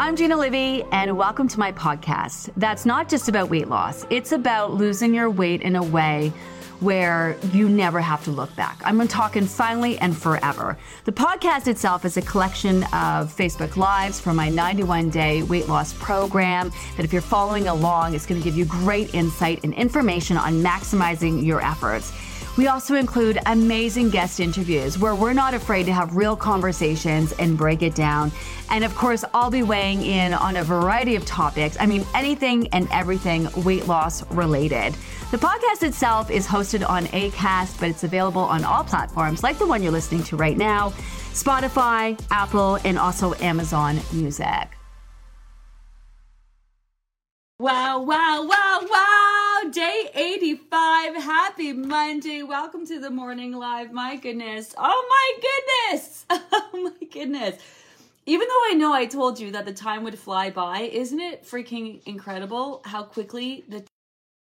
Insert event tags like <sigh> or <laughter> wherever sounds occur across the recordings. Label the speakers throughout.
Speaker 1: I'm Gina Livy, and welcome to my podcast. That's not just about weight loss, it's about losing your weight in a way where you never have to look back. I'm talking finally and forever. The podcast itself is a collection of Facebook Lives from my 91 day weight loss program. That, if you're following along, it's going to give you great insight and information on maximizing your efforts. We also include amazing guest interviews where we're not afraid to have real conversations and break it down. And of course, I'll be weighing in on a variety of topics. I mean, anything and everything weight loss related. The podcast itself is hosted on ACAST, but it's available on all platforms like the one you're listening to right now Spotify, Apple, and also Amazon Music. Wow, wow, wow, wow. Day 85. Happy Monday. Welcome to the morning live. My goodness. Oh my goodness. <laughs> Oh my goodness. Even though I know I told you that the time would fly by, isn't it freaking incredible how quickly the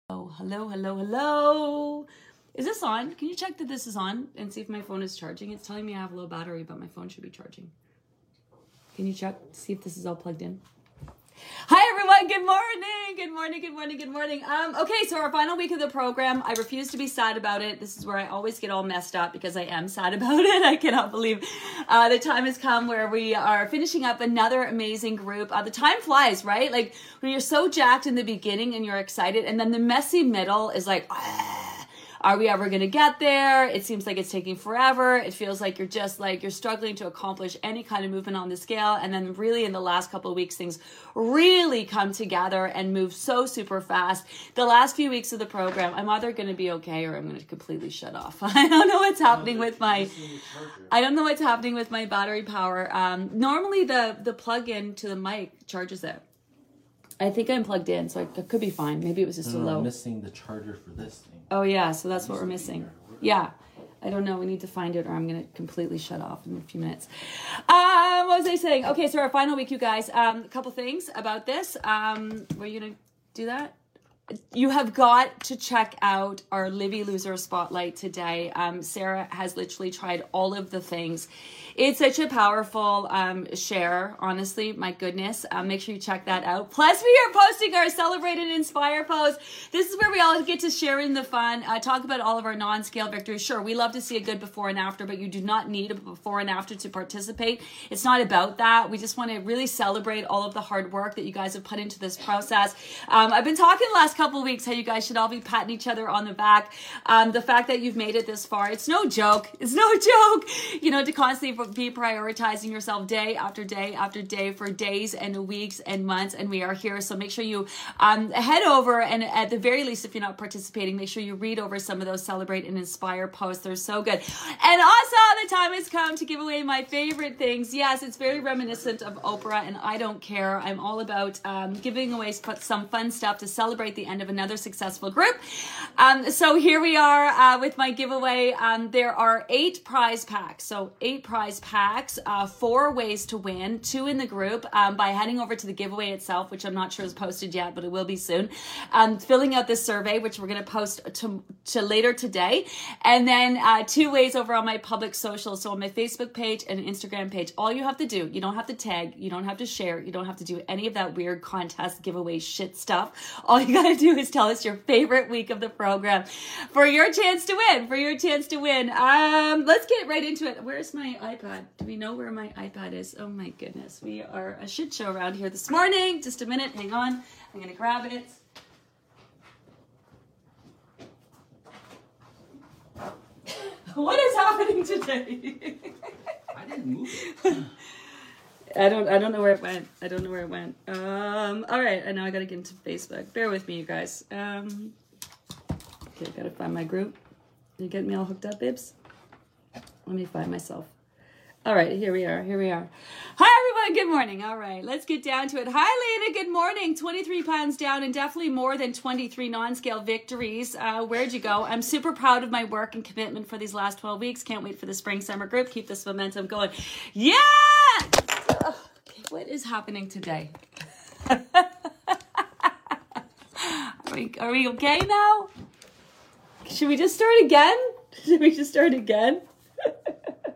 Speaker 1: Oh, hello, hello, hello. Is this on? Can you check that this is on and see if my phone is charging? It's telling me I have low battery, but my phone should be charging. Can you check, see if this is all plugged in? Hi everyone, good morning, good morning, good morning, good morning. Um, okay, so our final week of the program, I refuse to be sad about it. This is where I always get all messed up because I am sad <laughs> about it. I cannot believe uh, the time has come where we are finishing up another amazing group. Uh, the time flies, right? Like when you're so jacked in the beginning and you're excited, and then the messy middle is like. Ah, are we ever going to get there? It seems like it's taking forever. It feels like you're just like you're struggling to accomplish any kind of movement on the scale. And then, really, in the last couple of weeks, things really come together and move so super fast. The last few weeks of the program, I'm either going to be okay or I'm going to completely shut off. <laughs> I don't know what's happening with my. I don't know what's happening with my battery power. Um, normally, the the plug in to the mic charges it. I think I'm plugged in, so I could be fine. Maybe it was just
Speaker 2: No,
Speaker 1: a
Speaker 2: no,
Speaker 1: low.
Speaker 2: I'm missing the charger for this.
Speaker 1: Oh yeah, so that's what we're missing. Yeah. I don't know. We need to find it, or I'm gonna completely shut off in a few minutes. Um, what was I saying? Okay, so our final week, you guys. Um, a couple things about this. Um, were you gonna do that? You have got to check out our Livy Loser Spotlight today. Um, Sarah has literally tried all of the things. It's such a powerful um, share, honestly. My goodness. Um, make sure you check that out. Plus, we are posting our Celebrate and Inspire post. This is where we all get to share in the fun, uh, talk about all of our non scale victories. Sure, we love to see a good before and after, but you do not need a before and after to participate. It's not about that. We just want to really celebrate all of the hard work that you guys have put into this process. Um, I've been talking the last couple weeks how you guys should all be patting each other on the back. Um, the fact that you've made it this far, it's no joke. It's no <laughs> joke. You know, to constantly be prioritizing yourself day after day after day for days and weeks and months, and we are here. So make sure you um, head over and at the very least, if you're not participating, make sure you read over some of those celebrate and inspire posts. They're so good. And also, the time has come to give away my favorite things. Yes, it's very reminiscent of Oprah, and I don't care. I'm all about um, giving away some fun stuff to celebrate the end of another successful group. Um, so here we are uh, with my giveaway. Um, there are eight prize packs. So eight prize packs, uh, four ways to win, two in the group um, by heading over to the giveaway itself, which I'm not sure is posted yet, but it will be soon. Um, filling out this survey, which we're going to post to, to later today. And then uh, two ways over on my public social. So on my Facebook page and Instagram page. All you have to do, you don't have to tag, you don't have to share, you don't have to do any of that weird contest giveaway shit stuff. All you got to do is tell us your favorite week of the program for your chance to win. For your chance to win. Um, let's get right into it. Where's my iPad? Do we know where my iPad is? Oh my goodness, we are a shit show around here this morning. Just a minute, hang on. I'm gonna grab it. <laughs> what is happening today?
Speaker 2: I didn't move. <laughs>
Speaker 1: I don't I don't know where it went. I don't know where it went. Um all right, I know I gotta get into Facebook. Bear with me, you guys. Um Okay, gotta find my group. You get me all hooked up, babes? Let me find myself. All right, here we are. Here we are. Hi, everyone. Good morning. All right, let's get down to it. Hi, Lena. Good morning. 23 pounds down and definitely more than 23 non scale victories. Uh, where'd you go? I'm super proud of my work and commitment for these last 12 weeks. Can't wait for the spring summer group. Keep this momentum going. Yeah! Okay, what is happening today? <laughs> are, we, are we okay now? Should we just start again? <laughs> Should we just start again?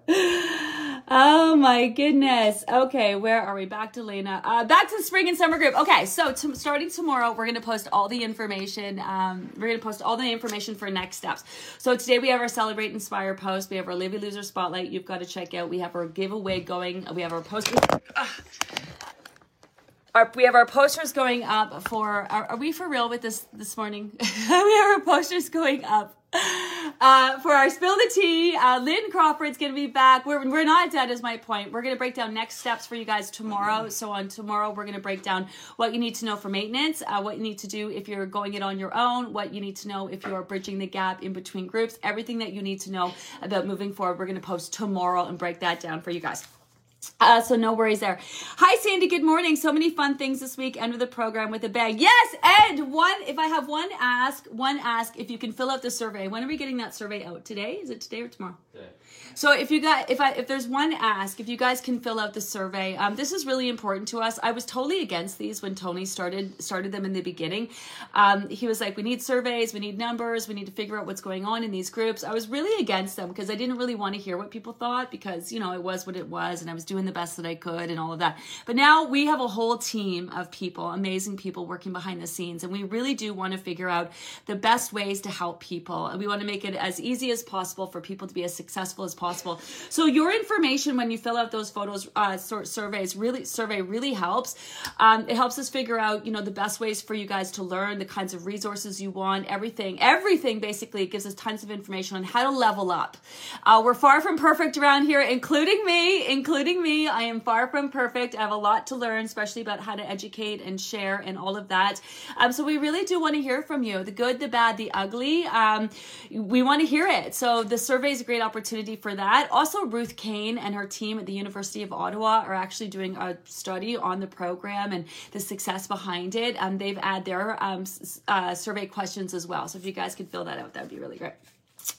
Speaker 1: <laughs> Oh my goodness. Okay, where are we? Back to Lena. Uh, back to the spring and summer group. Okay, so t- starting tomorrow, we're going to post all the information. Um, we're going to post all the information for next steps. So today we have our Celebrate Inspire post. We have our Livy Loser Spotlight you've got to check out. We have our giveaway going. We have our post. Uh, our, we have our posters going up for. Are, are we for real with this this morning? <laughs> we have our posters going up uh, for our spill the tea. Uh, Lynn Crawford's going to be back. We're, we're not dead, is my point. We're going to break down next steps for you guys tomorrow. So on tomorrow, we're going to break down what you need to know for maintenance, uh, what you need to do if you're going it on your own, what you need to know if you're bridging the gap in between groups, everything that you need to know about moving forward. We're going to post tomorrow and break that down for you guys. Uh, so no worries there. Hi Sandy, good morning. So many fun things this week. End of the program with a bang. Yes, and one. If I have one ask, one ask. If you can fill out the survey. When are we getting that survey out? Today? Is it today or tomorrow? Today. So if you got if I if there's one ask, if you guys can fill out the survey, um, this is really important to us. I was totally against these when Tony started started them in the beginning. Um, he was like, we need surveys, we need numbers, we need to figure out what's going on in these groups. I was really against them because I didn't really want to hear what people thought because you know it was what it was, and I was doing the best that I could and all of that. But now we have a whole team of people, amazing people working behind the scenes, and we really do want to figure out the best ways to help people, and we want to make it as easy as possible for people to be as successful as possible. So your information when you fill out those photos uh, surveys really survey really helps. Um, it helps us figure out you know the best ways for you guys to learn the kinds of resources you want, everything, everything. Basically, it gives us tons of information on how to level up. Uh, we're far from perfect around here, including me, including me. I am far from perfect. I have a lot to learn, especially about how to educate and share and all of that. Um, so we really do want to hear from you, the good, the bad, the ugly. Um, we want to hear it. So the survey is a great opportunity for that. Also, Ruth Kane and her team at the University of Ottawa are actually doing a study on the program and the success behind it. Um, they've added their um, uh, survey questions as well. So if you guys could fill that out, that would be really great.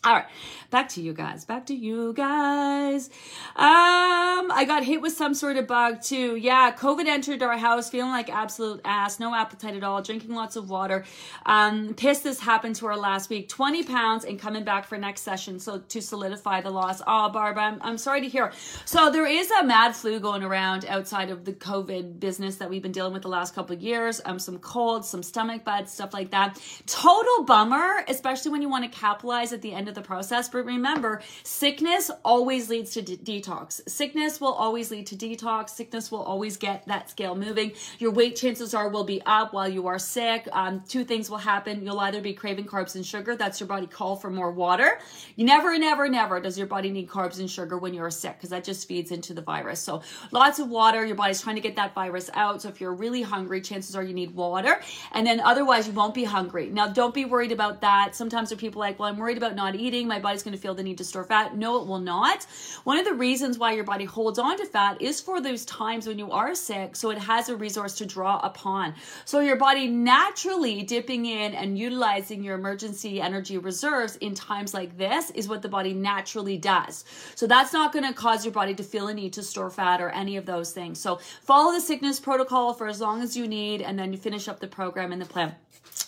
Speaker 1: All right, back to you guys. Back to you guys. Um, I got hit with some sort of bug too. Yeah, COVID entered our house, feeling like absolute ass, no appetite at all, drinking lots of water. Um, pissed this happened to her last week. 20 pounds and coming back for next session. So to solidify the loss. Oh, Barb, I'm, I'm sorry to hear. So there is a mad flu going around outside of the COVID business that we've been dealing with the last couple of years. Um, some colds, some stomach bugs, stuff like that. Total bummer, especially when you want to capitalize at the end of the process. But remember, sickness always leads to de- detox. Sickness will always lead to detox. Sickness will always get that scale moving. Your weight chances are will be up while you are sick. Um, two things will happen. You'll either be craving carbs and sugar. That's your body call for more water. You never, never, never does your body need carbs and sugar when you're sick because that just feeds into the virus. So lots of water. Your body's trying to get that virus out. So if you're really hungry, chances are you need water. And then otherwise you won't be hungry. Now don't be worried about that. Sometimes there are people like, well, I'm worried about not not eating, my body's going to feel the need to store fat. No, it will not. One of the reasons why your body holds on to fat is for those times when you are sick, so it has a resource to draw upon. So your body naturally dipping in and utilizing your emergency energy reserves in times like this is what the body naturally does. So that's not going to cause your body to feel a need to store fat or any of those things. So follow the sickness protocol for as long as you need, and then you finish up the program and the plan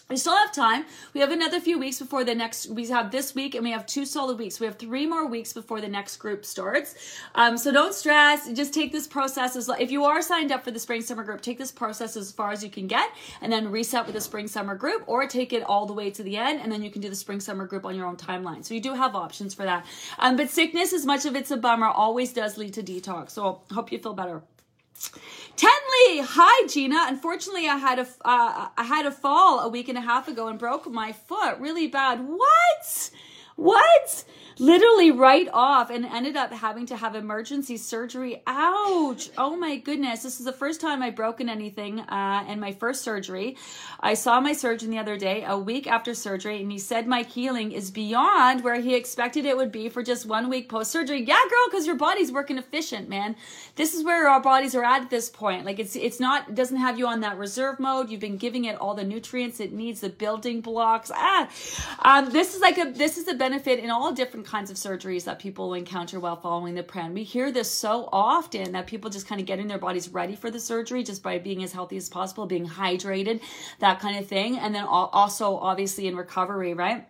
Speaker 1: we still have time. We have another few weeks before the next. We have this week and we have two solid weeks. We have three more weeks before the next group starts. Um, so don't stress. Just take this process as if you are signed up for the spring summer group, take this process as far as you can get, and then reset with the spring summer group, or take it all the way to the end, and then you can do the spring summer group on your own timeline. So you do have options for that. Um, but sickness, as much of it's a bummer, always does lead to detox. So hope you feel better. Tenley, hi Gina. Unfortunately, I had a uh, I had a fall a week and a half ago and broke my foot really bad. What? What? Literally right off and ended up having to have emergency surgery. Ouch. Oh my goodness. This is the first time I've broken anything uh, in my first surgery. I saw my surgeon the other day, a week after surgery, and he said my healing is beyond where he expected it would be for just one week post surgery. Yeah, girl, because your body's working efficient, man. This is where our bodies are at at this point. Like it's it's not it doesn't have you on that reserve mode. You've been giving it all the nutrients it needs, the building blocks. Ah, um, this is like a this is a benefit in all different kinds of surgeries that people encounter while following the plan. We hear this so often that people just kind of getting their bodies ready for the surgery just by being as healthy as possible, being hydrated, that kind of thing. And then also, obviously, in recovery, right?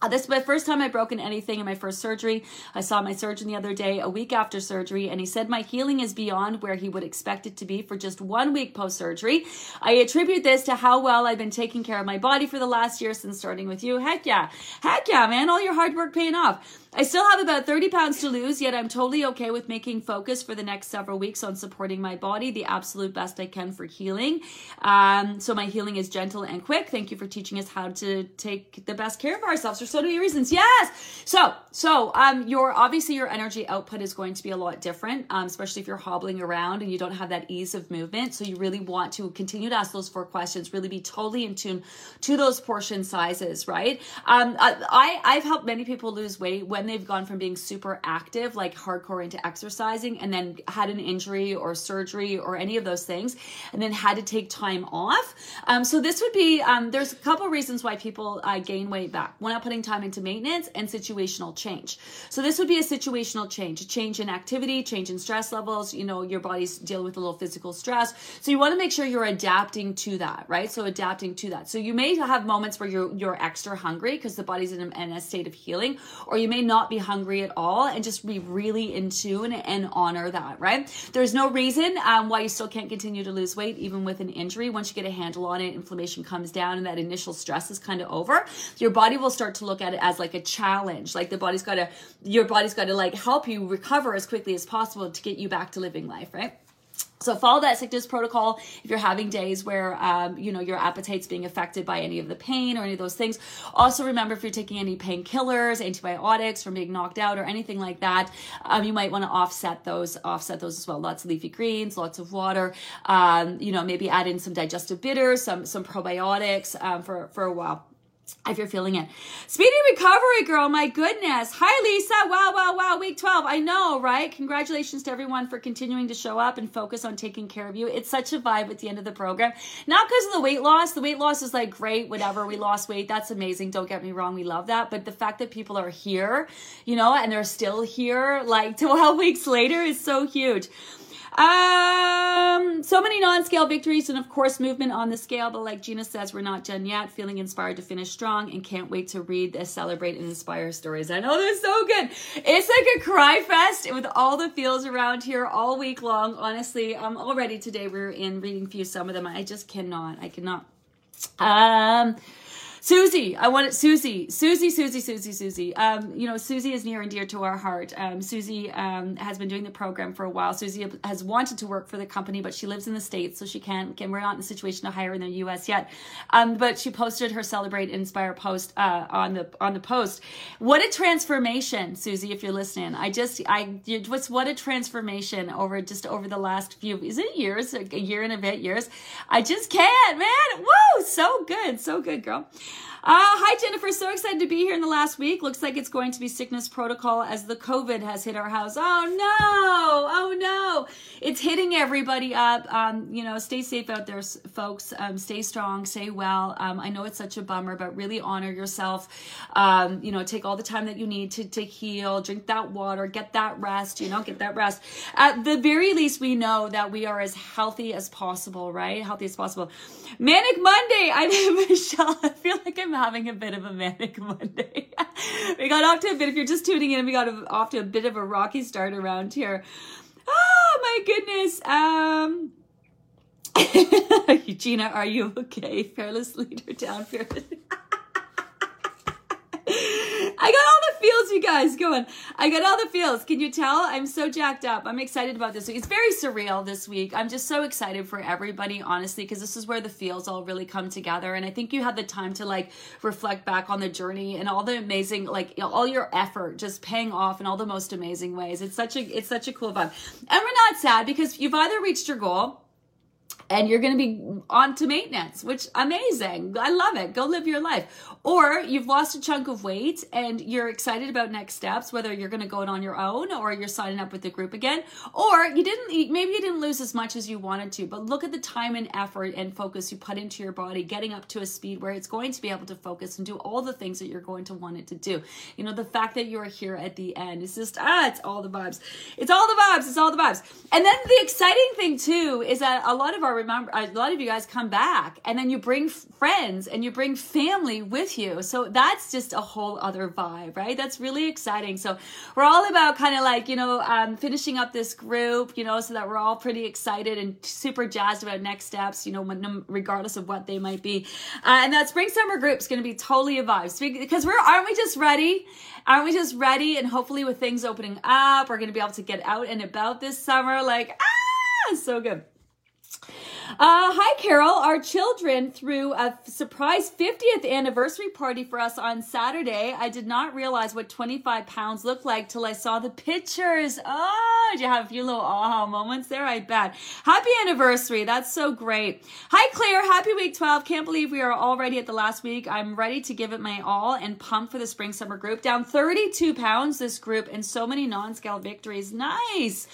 Speaker 1: Uh, this is my first time I've broken anything in my first surgery. I saw my surgeon the other day, a week after surgery, and he said my healing is beyond where he would expect it to be for just one week post surgery. I attribute this to how well I've been taking care of my body for the last year since starting with you. Heck yeah. Heck yeah, man. All your hard work paying off. I still have about 30 pounds to lose, yet I'm totally okay with making focus for the next several weeks on supporting my body the absolute best I can for healing. Um, so my healing is gentle and quick. Thank you for teaching us how to take the best care of ourselves for so many reasons. Yes. So, so um, your obviously your energy output is going to be a lot different, um, especially if you're hobbling around and you don't have that ease of movement. So you really want to continue to ask those four questions. Really be totally in tune to those portion sizes, right? Um, I I've helped many people lose weight when when they've gone from being super active, like hardcore into exercising, and then had an injury or surgery or any of those things, and then had to take time off. Um, so this would be um, there's a couple reasons why people uh, gain weight back. One, not putting time into maintenance and situational change. So this would be a situational change, a change in activity, change in stress levels. You know, your body's dealing with a little physical stress, so you want to make sure you're adapting to that, right? So adapting to that. So you may have moments where you're you're extra hungry because the body's in a, in a state of healing, or you may not be hungry at all and just be really in tune and honor that, right? There's no reason um, why you still can't continue to lose weight even with an injury. Once you get a handle on it, inflammation comes down and that initial stress is kind of over. Your body will start to look at it as like a challenge. Like the body's got to, your body's got to like help you recover as quickly as possible to get you back to living life, right? So follow that sickness protocol if you're having days where um, you know your appetite's being affected by any of the pain or any of those things. Also remember if you're taking any painkillers, antibiotics from being knocked out or anything like that, um, you might want to offset those offset those as well. Lots of leafy greens, lots of water. Um, you know maybe add in some digestive bitters, some some probiotics um, for for a while if you're feeling it. Speedy recovery, girl. My goodness. Hi, Lisa. Wow, wow, wow. Week 12. I know, right? Congratulations to everyone for continuing to show up and focus on taking care of you. It's such a vibe at the end of the program. Not because of the weight loss. The weight loss is like great, whatever. We lost weight. That's amazing. Don't get me wrong. We love that. But the fact that people are here, you know, and they're still here like <laughs> 12 weeks later is so huge. Um, so many non-scale victories and of course movement on the scale, but like Gina says, we're not done yet. Feeling inspired to finish strong and can't wait to read the celebrate and inspire stories. I know they're so good. It's like a cry fest with all the feels around here all week long. Honestly, um, already today we're in reading you some of them. I just cannot. I cannot. Um, Susie, I want it. Susie, Susie, Susie, Susie, Susie. Um, you know, Susie is near and dear to our heart. Um, Susie um, has been doing the program for a while. Susie has wanted to work for the company, but she lives in the states, so she can't. Again, we're not in a situation to hire in the U.S. yet. Um, but she posted her celebrate inspire post uh, on the on the post. What a transformation, Susie! If you're listening, I just I what's what a transformation over just over the last few is it years a year and a bit years. I just can't, man. Woo! So good, so good, girl. Uh, hi, Jennifer. So excited to be here in the last week. Looks like it's going to be sickness protocol as the COVID has hit our house. Oh, no. Oh, no. It's hitting everybody up. Um, you know, stay safe out there, folks. Um, stay strong, stay well. Um, I know it's such a bummer, but really honor yourself. Um, you know, take all the time that you need to, to heal, drink that water, get that rest, you know, get that rest. At the very least, we know that we are as healthy as possible, right? Healthy as possible. Manic Monday. <laughs> I'm Michelle. I feel like I'm I'm having a bit of a manic <laughs> Monday. we got off to a bit, if you're just tuning in, we got off to a bit of a rocky start around here. Oh my goodness. Um, <laughs> Gina, are you okay? Fearless leader down, fearless. <laughs> I got all the feels, you guys. Going. I got all the feels. Can you tell? I'm so jacked up. I'm excited about this week. It's very surreal this week. I'm just so excited for everybody, honestly, because this is where the feels all really come together. And I think you had the time to like reflect back on the journey and all the amazing, like all your effort just paying off in all the most amazing ways. It's such a, it's such a cool vibe. And we're not sad because you've either reached your goal and you're going to be on to maintenance, which amazing. I love it. Go live your life. Or you've lost a chunk of weight and you're excited about next steps, whether you're going to go it on your own or you're signing up with the group again, or you didn't, maybe you didn't lose as much as you wanted to, but look at the time and effort and focus you put into your body, getting up to a speed where it's going to be able to focus and do all the things that you're going to want it to do. You know, the fact that you're here at the end is just, ah, it's all the vibes. It's all the vibes. It's all the vibes. And then the exciting thing too is that a lot of of our remember a lot of you guys come back and then you bring friends and you bring family with you. So that's just a whole other vibe, right? That's really exciting. So we're all about kind of like, you know, um, finishing up this group, you know, so that we're all pretty excited and super jazzed about next steps, you know, regardless of what they might be. Uh, and that spring summer group is going to be totally a vibe because we're, aren't we just ready? Aren't we just ready? And hopefully with things opening up, we're going to be able to get out and about this summer. Like, ah, so good. Uh, hi, Carol. Our children threw a surprise 50th anniversary party for us on Saturday. I did not realize what 25 pounds looked like till I saw the pictures. Oh, did you have a few little aha moments there? I bet. Happy anniversary. That's so great. Hi, Claire. Happy week 12. Can't believe we are already at the last week. I'm ready to give it my all and pump for the spring summer group. Down 32 pounds this group and so many non-scale victories. Nice.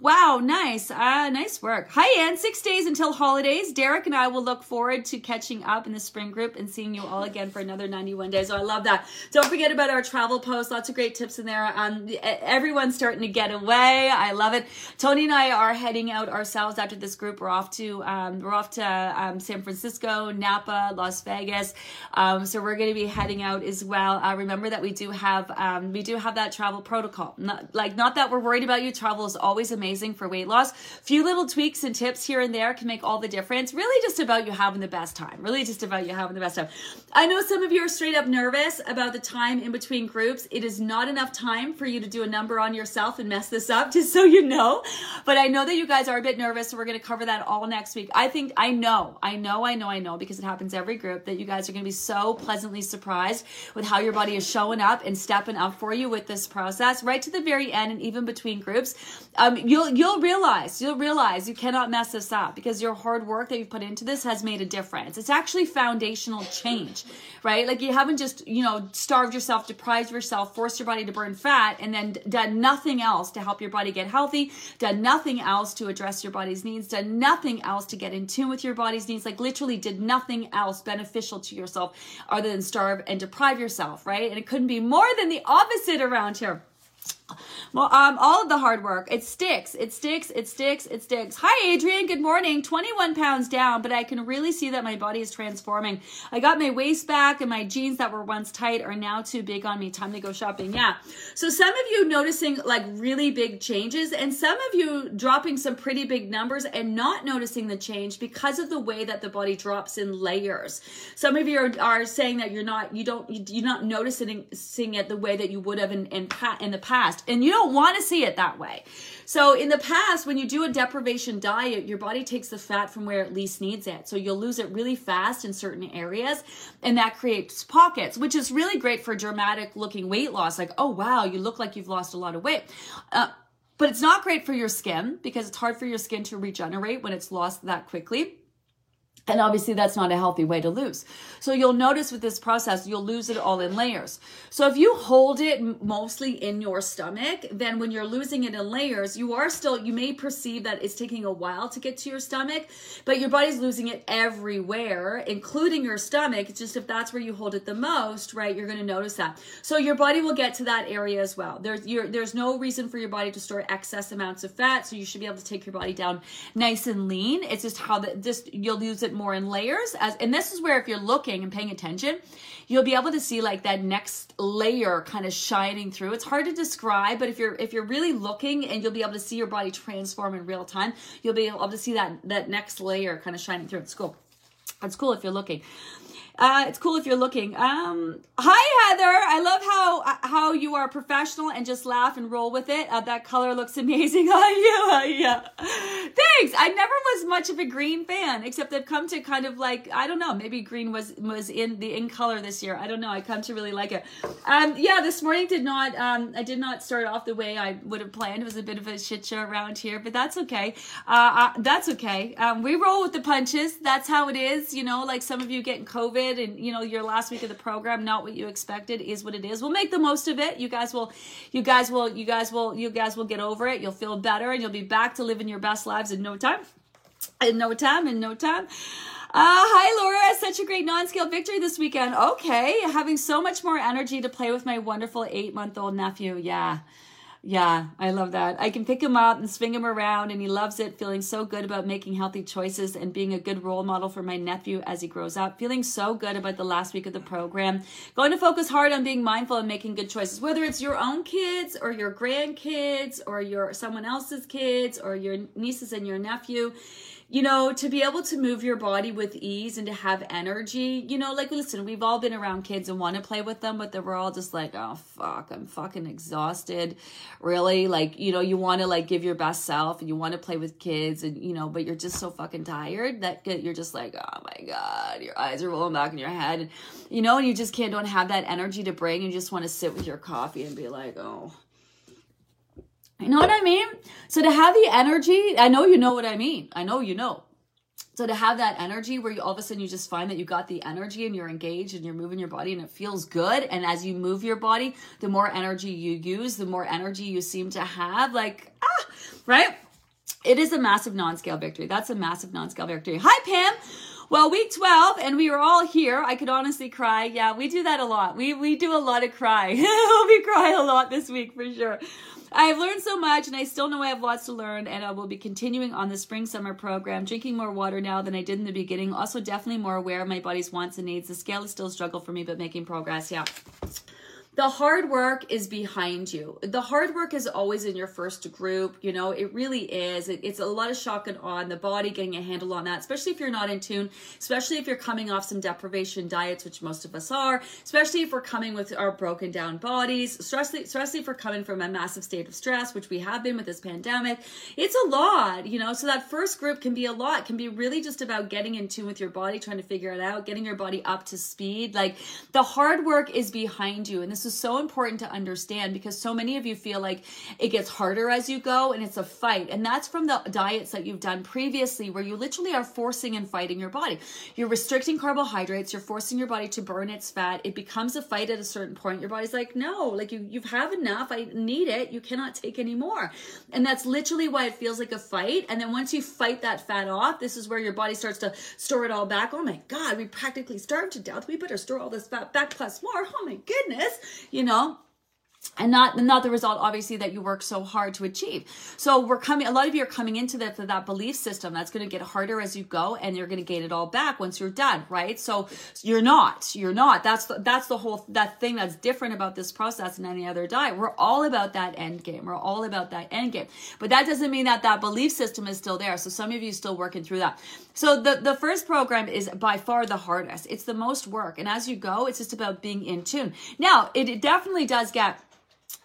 Speaker 1: Wow, nice. Uh, nice work. Hi, Ann. Six days until holidays. Derek and I will look forward to catching up in the spring group and seeing you all again for another 91 days. So I love that. Don't forget about our travel post. Lots of great tips in there. Um, everyone's starting to get away. I love it. Tony and I are heading out ourselves after this group. We're off to um, we're off to um, San Francisco, Napa, Las Vegas. Um, so we're going to be heading out as well. Uh, remember that we do have um, we do have that travel protocol. Not like not that we're worried about you. Travel is always amazing amazing for weight loss. Few little tweaks and tips here and there can make all the difference. Really just about you having the best time. Really just about you having the best time. I know some of you are straight up nervous about the time in between groups. It is not enough time for you to do a number on yourself and mess this up, <laughs> just so you know. But I know that you guys are a bit nervous, so we're going to cover that all next week. I think, I know, I know, I know, I know, because it happens every group that you guys are going to be so pleasantly surprised with how your body is showing up and stepping up for you with this process right to the very end and even between groups. Um, you'll you'll realize you'll realize you cannot mess this up because your hard work that you've put into this has made a difference. It's actually foundational change, right? Like you haven't just you know starved yourself, deprived yourself, forced your body to burn fat, and then done nothing else to help your body get healthy, done nothing else to address your body's needs, done nothing else to get in tune with your body's needs. Like literally did nothing else beneficial to yourself other than starve and deprive yourself, right? And it couldn't be more than the opposite around here. Well, um, all of the hard work. It sticks. It sticks. It sticks. It sticks. Hi, Adrian. Good morning. 21 pounds down, but I can really see that my body is transforming. I got my waist back and my jeans that were once tight are now too big on me. Time to go shopping. Yeah. So some of you noticing like really big changes and some of you dropping some pretty big numbers and not noticing the change because of the way that the body drops in layers. Some of you are, are saying that you're not, you don't, you're not noticing it the way that you would have in, in, in the past. And you don't want to see it that way. So in the past, when you do a deprivation diet, your body takes the fat from where it least needs it. So you'll lose it really fast in certain areas, and that creates pockets, which is really great for dramatic looking weight loss. Like, oh wow, you look like you've lost a lot of weight. Uh, but it's not great for your skin because it's hard for your skin to regenerate when it's lost that quickly. And obviously, that's not a healthy way to lose. So you'll notice with this process, you'll lose it all in layers. So if you hold it mostly in your stomach, then when you're losing it in layers, you are still, you may perceive that it's taking a while to get to your stomach, but your body's losing it everywhere, including your stomach. It's just if that's where you hold it the most, right, you're going to notice that. So your body will get to that area as well. There's, there's no reason for your body to store excess amounts of fat. So you should be able to take your body down nice and lean. It's just how that, just, you'll use it more in layers as and this is where if you're looking and paying attention you'll be able to see like that next layer kind of shining through. It's hard to describe but if you're if you're really looking and you'll be able to see your body transform in real time you'll be able to see that that next layer kind of shining through. It's cool. It's cool if you're looking uh, it's cool if you're looking. Um, hi Heather, I love how how you are professional and just laugh and roll with it. Uh, that color looks <laughs> amazing on you. <laughs> Yeah, thanks. I never was much of a green fan, except I've come to kind of like I don't know. Maybe green was was in the in color this year. I don't know. I come to really like it. Um, yeah, this morning did not. Um, I did not start off the way I would have planned. It was a bit of a shit show around here, but that's okay. Uh, uh that's okay. Um, we roll with the punches. That's how it is. You know, like some of you getting COVID and you know your last week of the program not what you expected is what it is we'll make the most of it you guys will you guys will you guys will you guys will get over it you'll feel better and you'll be back to living your best lives in no time in no time in no time uh, hi, Laura. Such a great non scale victory this weekend. Okay. Having so much more energy to play with my wonderful eight month old nephew. Yeah. Yeah, I love that. I can pick him up and swing him around, and he loves it, feeling so good about making healthy choices and being a good role model for my nephew as he grows up. Feeling so good about the last week of the program. Going to focus hard on being mindful and making good choices, whether it's your own kids or your grandkids or your someone else's kids or your nieces and your nephew you know, to be able to move your body with ease and to have energy, you know, like listen, we've all been around kids and want to play with them, but then we're all just like, oh fuck, I'm fucking exhausted. Really, like, you know, you want to like give your best self and you want to play with kids and you know, but you're just so fucking tired that you're just like, oh my god, your eyes are rolling back in your head, and, you know, and you just can't don't have that energy to bring. And you just want to sit with your coffee and be like, oh you know what I mean? So to have the energy, I know you know what I mean. I know you know. So to have that energy where you all of a sudden you just find that you got the energy and you're engaged and you're moving your body and it feels good. And as you move your body, the more energy you use, the more energy you seem to have. Like, ah, right? It is a massive non-scale victory. That's a massive non-scale victory. Hi, Pam. Well, week 12, and we were all here. I could honestly cry. Yeah, we do that a lot. We we do a lot of cry. <laughs> we cry a lot this week for sure. I have learned so much and I still know I have lots to learn and I will be continuing on the spring summer program, drinking more water now than I did in the beginning. Also definitely more aware of my body's wants and needs. The scale is still a struggle for me, but making progress. Yeah. The hard work is behind you. The hard work is always in your first group. You know, it really is. It, it's a lot of shock and awe, and the body getting a handle on that, especially if you're not in tune, especially if you're coming off some deprivation diets, which most of us are, especially if we're coming with our broken down bodies, especially, especially if we're coming from a massive state of stress, which we have been with this pandemic. It's a lot, you know, so that first group can be a lot, it can be really just about getting in tune with your body, trying to figure it out, getting your body up to speed. Like the hard work is behind you. And this is so important to understand because so many of you feel like it gets harder as you go and it's a fight. And that's from the diets that you've done previously where you literally are forcing and fighting your body. You're restricting carbohydrates, you're forcing your body to burn its fat. It becomes a fight at a certain point. Your body's like, no, like you, you've have enough. I need it. You cannot take any more. And that's literally why it feels like a fight. And then once you fight that fat off, this is where your body starts to store it all back. Oh my God, we practically starved to death. We better store all this fat back plus more. Oh my goodness. You know, and not not the result obviously that you work so hard to achieve. So we're coming a lot of you are coming into that that belief system that's going to get harder as you go and you're going to gain it all back once you're done right? So you're not you're not. That's the, that's the whole that thing that's different about this process than any other diet. We're all about that end game. We're all about that end game. But that doesn't mean that that belief system is still there. So some of you still working through that. So the the first program is by far the hardest. It's the most work. And as you go it's just about being in tune. Now it, it definitely does get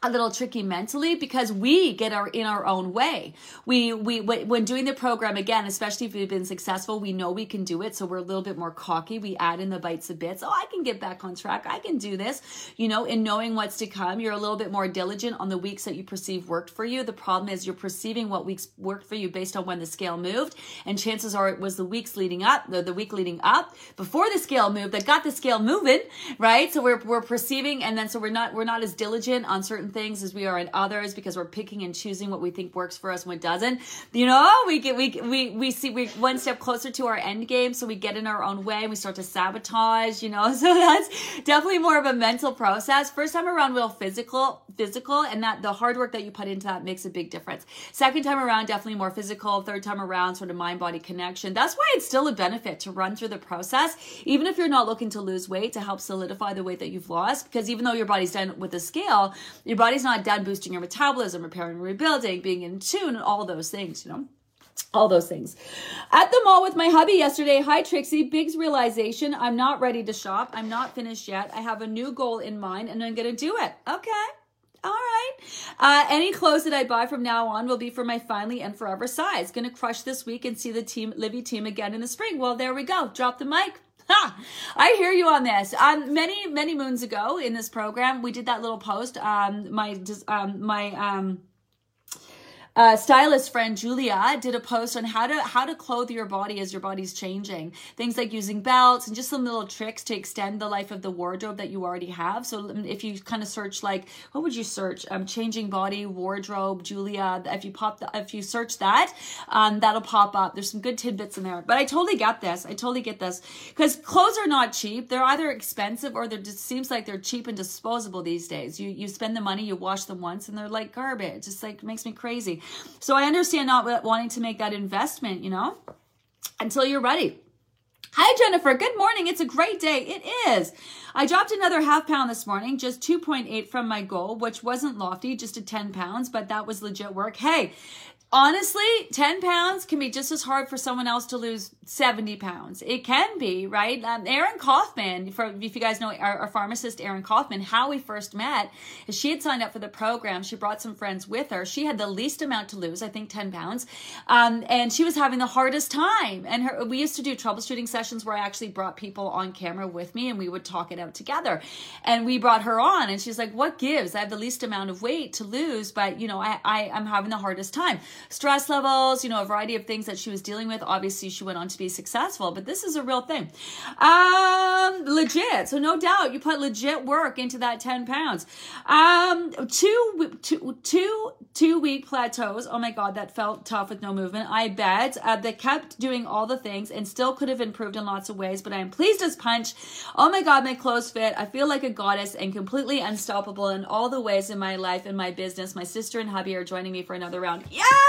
Speaker 1: a little tricky mentally because we get our in our own way. We we when doing the program again, especially if we've been successful, we know we can do it, so we're a little bit more cocky. We add in the bites of bits. Oh, I can get back on track. I can do this. You know, in knowing what's to come, you're a little bit more diligent on the weeks that you perceive worked for you. The problem is you're perceiving what weeks worked for you based on when the scale moved, and chances are it was the weeks leading up, the, the week leading up before the scale moved that got the scale moving, right? So we're we're perceiving, and then so we're not we're not as diligent on certain certain things as we are in others because we're picking and choosing what we think works for us and what doesn't. You know, we get we we we see we one step closer to our end game, so we get in our own way and we start to sabotage. You know, <laughs> so that's definitely more of a mental process. First time around, real physical, physical, and that the hard work that you put into that makes a big difference. Second time around, definitely more physical. Third time around, sort of mind body connection. That's why it's still a benefit to run through the process, even if you're not looking to lose weight to help solidify the weight that you've lost. Because even though your body's done with the scale, your body's not done boosting your metabolism, repairing rebuilding, being in tune, and all those things, you know all those things. At the mall with my hubby yesterday. Hi, Trixie. Big's realization. I'm not ready to shop. I'm not finished yet. I have a new goal in mind and I'm going to do it. Okay. All right. Uh, any clothes that I buy from now on will be for my finally and forever size. Going to crush this week and see the team, Livy team again in the spring. Well, there we go. Drop the mic. <laughs> I hear you on this. Um, many many moons ago in this program, we did that little post. Um, my um, my um, uh, stylist friend Julia did a post on how to how to clothe your body as your body's changing. Things like using belts and just some little tricks to extend the life of the wardrobe that you already have. So um, if you kind of search like what would you search? Um, changing body wardrobe Julia. If you pop the, if you search that, um, that'll pop up. There's some good tidbits in there. But I totally get this. I totally get this because clothes are not cheap. They're either expensive or they're just seems like they're cheap and disposable these days. You you spend the money, you wash them once, and they're like garbage. It's like makes me crazy. So I understand not wanting to make that investment, you know, until you're ready. Hi, Jennifer. Good morning. It's a great day. It is. I dropped another half pound this morning, just 2.8 from my goal, which wasn't lofty, just a 10 pounds, but that was legit work. Hey, honestly, 10 pounds can be just as hard for someone else to lose 70 pounds. It can be, right? Um, Erin Kaufman, for, if you guys know our, our, pharmacist, Erin Kaufman, how we first met is she had signed up for the program. She brought some friends with her. She had the least amount to lose, I think 10 pounds. Um, and she was having the hardest time. And her, we used to do troubleshooting sessions where I actually brought people on camera with me and we would talk it out together. And we brought her on and she's like, what gives? I have the least amount of weight to lose, but you know, I, I, I'm having the hardest time stress levels, you know, a variety of things that she was dealing with. Obviously, she went on to be successful, but this is a real thing. Um, legit. So no doubt you put legit work into that 10 pounds. Um, two, two, two, two week plateaus. Oh my God, that felt tough with no movement. I bet uh, they kept doing all the things and still could have improved in lots of ways, but I am pleased as punch. Oh my God, my clothes fit. I feel like a goddess and completely unstoppable in all the ways in my life and my business. My sister and hubby are joining me for another round. Yeah!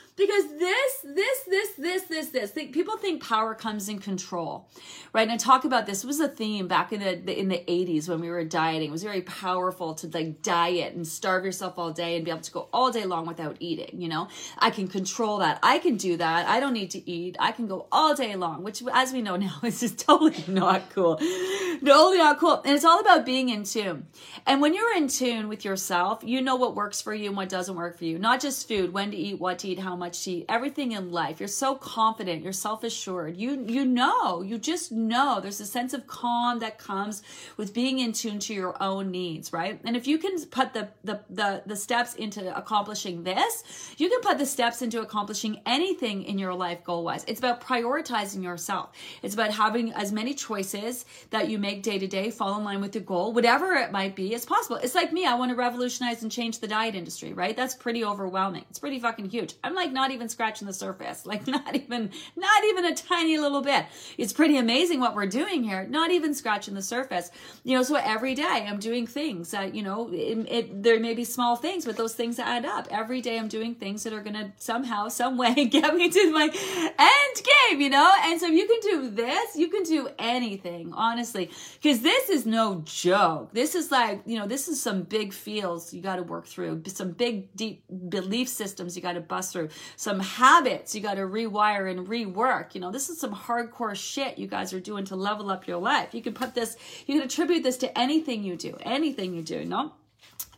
Speaker 1: because this this this this this this think, people think power comes in control right? And i talk about this was a theme back in the in the 80s when we were dieting. It was very powerful to like diet and starve yourself all day and be able to go all day long without eating you know? I can control that. I can do that. I don't need to eat. I can go all day long which as we know <laughs> now is just totally not cool. Totally not cool. And it's all about being in tune. And when you're in tune with yourself you know what works for you and what doesn't work for you. Not just food when to eat what to eat how much to everything in life. You're so confident, you're self-assured. You you know, you just know. There's a sense of calm that comes with being in tune to your own needs, right? And if you can put the the the, the steps into accomplishing this, you can put the steps into accomplishing anything in your life goal-wise. It's about prioritizing yourself. It's about having as many choices that you make day to day fall in line with your goal, whatever it might be, as possible. It's like me, I want to revolutionize and change the diet industry, right? That's pretty overwhelming. It's pretty fucking huge. I'm like not even scratching the surface. Like <laughs> not even, not even a tiny little bit. It's pretty amazing what we're doing here. Not even scratching the surface. You know, so every day I'm doing things that, you know, it, it, there may be small things, but those things add up. Every day I'm doing things that are going to somehow, <laughs> some way get me to my end game, you know? And so you can do this, you can do anything, honestly, because this is no joke. This is like, you know, this is some big fields you got to work through, some big, deep belief systems you got to bust through some habits you got to rewire and rework. You know, this is some hardcore shit you guys are doing to level up your life. You can put this, you can attribute this to anything you do, anything you do, you know?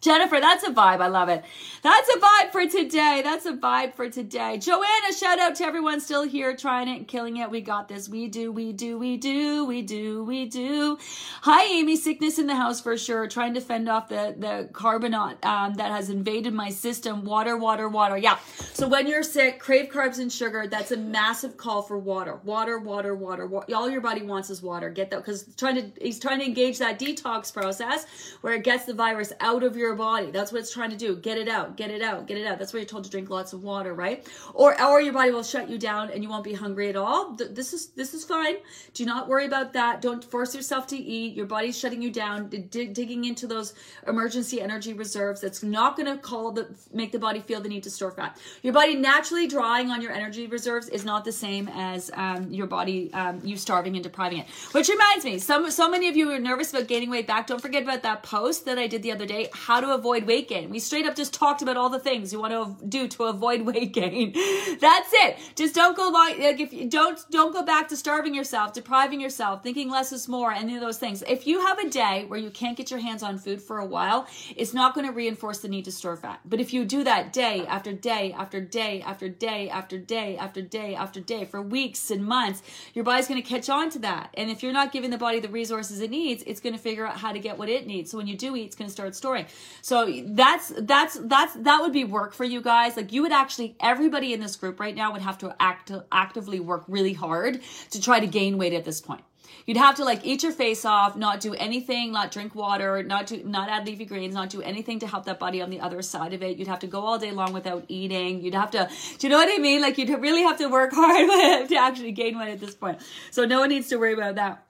Speaker 1: Jennifer, that's a vibe. I love it. That's a vibe for today. That's a vibe for today. Joanna, shout out to everyone still here trying it and killing it. We got this. We do, we do, we do, we do, we do. Hi, Amy. Sickness in the house for sure. Trying to fend off the, the carbonate um, that has invaded my system. Water, water, water. Yeah. So when you're sick, crave carbs and sugar. That's a massive call for water. Water, water, water. All your body wants is water. Get that because trying to he's trying to engage that detox process where it gets the virus out of your your body. That's what it's trying to do. Get it out, get it out, get it out. That's why you're told to drink lots of water, right? Or or your body will shut you down and you won't be hungry at all. This is this is fine. Do not worry about that. Don't force yourself to eat. Your body's shutting you down, digging into those emergency energy reserves. That's not going to call the make the body feel the need to store fat. Your body naturally drawing on your energy reserves is not the same as um, your body um, you starving and depriving it. Which reminds me, some so many of you are nervous about gaining weight back. Don't forget about that post that I did the other day. How to avoid weight gain. We straight up just talked about all the things you want to do to avoid <laughs> weight gain. That's it. Just don't go like, like if you don't don't go back to starving yourself, depriving yourself, thinking less is more, any of those things. If you have a day where you can't get your hands on food for a while, it's not going to reinforce the need to store fat. But if you do that day after day after day after day after day after day after day for weeks and months, your body's going to catch on to that. And if you're not giving the body the resources it needs, it's going to figure out how to get what it needs. So when you do eat, it's going to start storing. So that's that's that's that would be work for you guys. Like you would actually everybody in this group right now would have to act actively work really hard to try to gain weight at this point. You'd have to like eat your face off, not do anything, not drink water, not do not add leafy greens, not do anything to help that body on the other side of it. You'd have to go all day long without eating. You'd have to, do you know what I mean? Like you'd really have to work <laughs> hard <laughs> to actually gain weight at this point. So no one needs to worry about that.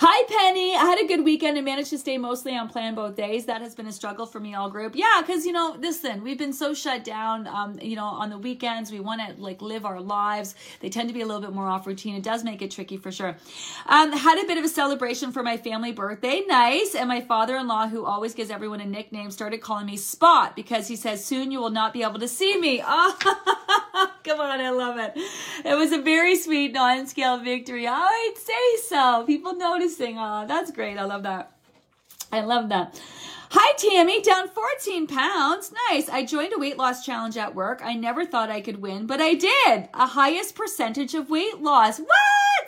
Speaker 1: Hi, Penny. I had a good weekend and managed to stay mostly on plan both days. That has been a struggle for me all group. Yeah, because, you know, listen, we've been so shut down, um, you know, on the weekends. We want to, like, live our lives. They tend to be a little bit more off routine. It does make it tricky for sure. Um, had a bit of a celebration for my family birthday. Nice. And my father in law, who always gives everyone a nickname, started calling me Spot because he says, soon you will not be able to see me. <laughs> Oh, <laughs> come on. I love it. It was a very sweet non scale victory. I'd say so. People notice noticing. Oh, that's great. I love that. I love that. Hi, Tammy, down 14 pounds. Nice. I joined a weight loss challenge at work. I never thought I could win, but I did. A highest percentage of weight loss. What?